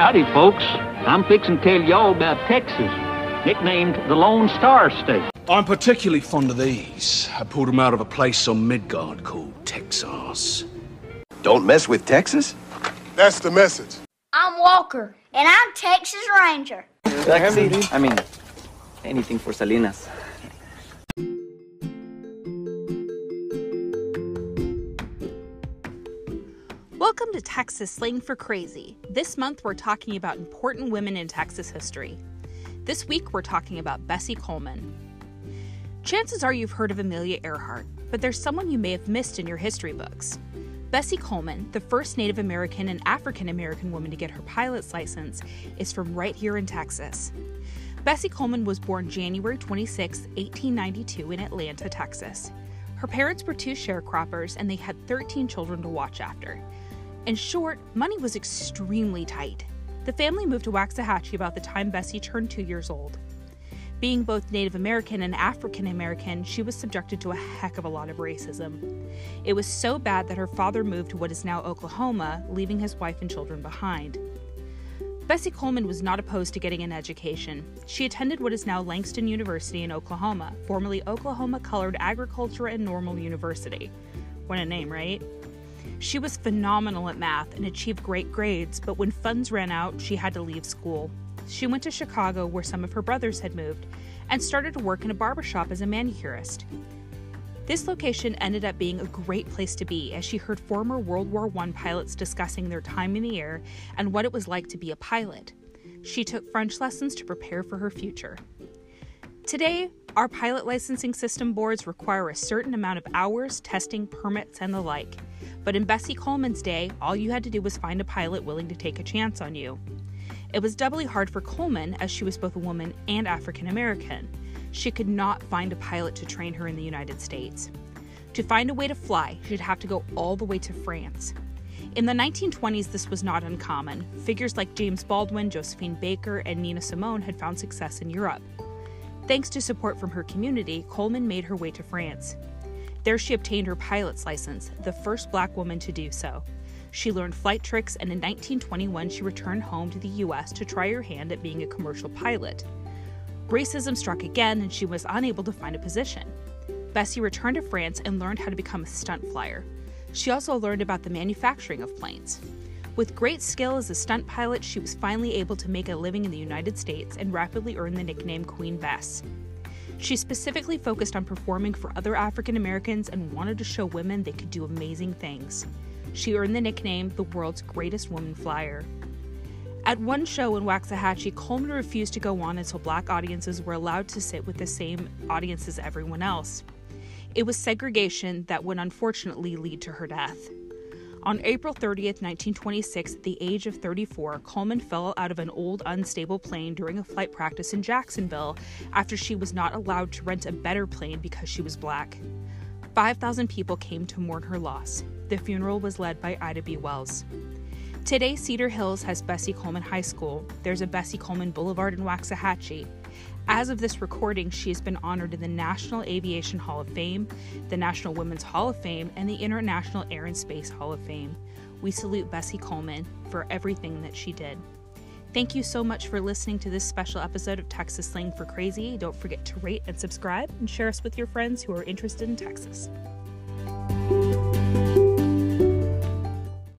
Howdy, folks. I'm fixing to tell y'all about Texas, nicknamed the Lone Star State. I'm particularly fond of these. I pulled them out of a place on Midgard called Texas. Don't mess with Texas? That's the message. I'm Walker, and I'm Texas Ranger. Taxi. I mean, anything for Salinas. Welcome to Texas Slang for Crazy. This month we're talking about important women in Texas history. This week we're talking about Bessie Coleman. Chances are you've heard of Amelia Earhart, but there's someone you may have missed in your history books. Bessie Coleman, the first Native American and African American woman to get her pilot's license, is from right here in Texas. Bessie Coleman was born January 26, 1892, in Atlanta, Texas. Her parents were two sharecroppers and they had 13 children to watch after. In short, money was extremely tight. The family moved to Waxahachie about the time Bessie turned two years old. Being both Native American and African American, she was subjected to a heck of a lot of racism. It was so bad that her father moved to what is now Oklahoma, leaving his wife and children behind. Bessie Coleman was not opposed to getting an education. She attended what is now Langston University in Oklahoma, formerly Oklahoma Colored Agriculture and Normal University. What a name, right? She was phenomenal at math and achieved great grades, but when funds ran out, she had to leave school. She went to Chicago, where some of her brothers had moved, and started to work in a barbershop as a manicurist. This location ended up being a great place to be as she heard former World War I pilots discussing their time in the air and what it was like to be a pilot. She took French lessons to prepare for her future. Today, our pilot licensing system boards require a certain amount of hours, testing, permits, and the like. But in Bessie Coleman's day, all you had to do was find a pilot willing to take a chance on you. It was doubly hard for Coleman as she was both a woman and African American. She could not find a pilot to train her in the United States. To find a way to fly, she'd have to go all the way to France. In the 1920s, this was not uncommon. Figures like James Baldwin, Josephine Baker, and Nina Simone had found success in Europe. Thanks to support from her community, Coleman made her way to France. There, she obtained her pilot's license, the first black woman to do so. She learned flight tricks, and in 1921, she returned home to the U.S. to try her hand at being a commercial pilot. Racism struck again, and she was unable to find a position. Bessie returned to France and learned how to become a stunt flyer. She also learned about the manufacturing of planes. With great skill as a stunt pilot, she was finally able to make a living in the United States and rapidly earned the nickname Queen Bess. She specifically focused on performing for other African Americans and wanted to show women they could do amazing things. She earned the nickname the world's greatest woman flyer. At one show in Waxahachie, Coleman refused to go on until black audiences were allowed to sit with the same audience as everyone else. It was segregation that would unfortunately lead to her death. On April 30th, 1926, at the age of 34, Coleman fell out of an old, unstable plane during a flight practice in Jacksonville after she was not allowed to rent a better plane because she was black. 5,000 people came to mourn her loss. The funeral was led by Ida B. Wells. Today, Cedar Hills has Bessie Coleman High School. There's a Bessie Coleman Boulevard in Waxahachie. As of this recording, she has been honored in the National Aviation Hall of Fame, the National Women's Hall of Fame, and the International Air and Space Hall of Fame. We salute Bessie Coleman for everything that she did. Thank you so much for listening to this special episode of Texas Slang for Crazy. Don't forget to rate and subscribe and share us with your friends who are interested in Texas.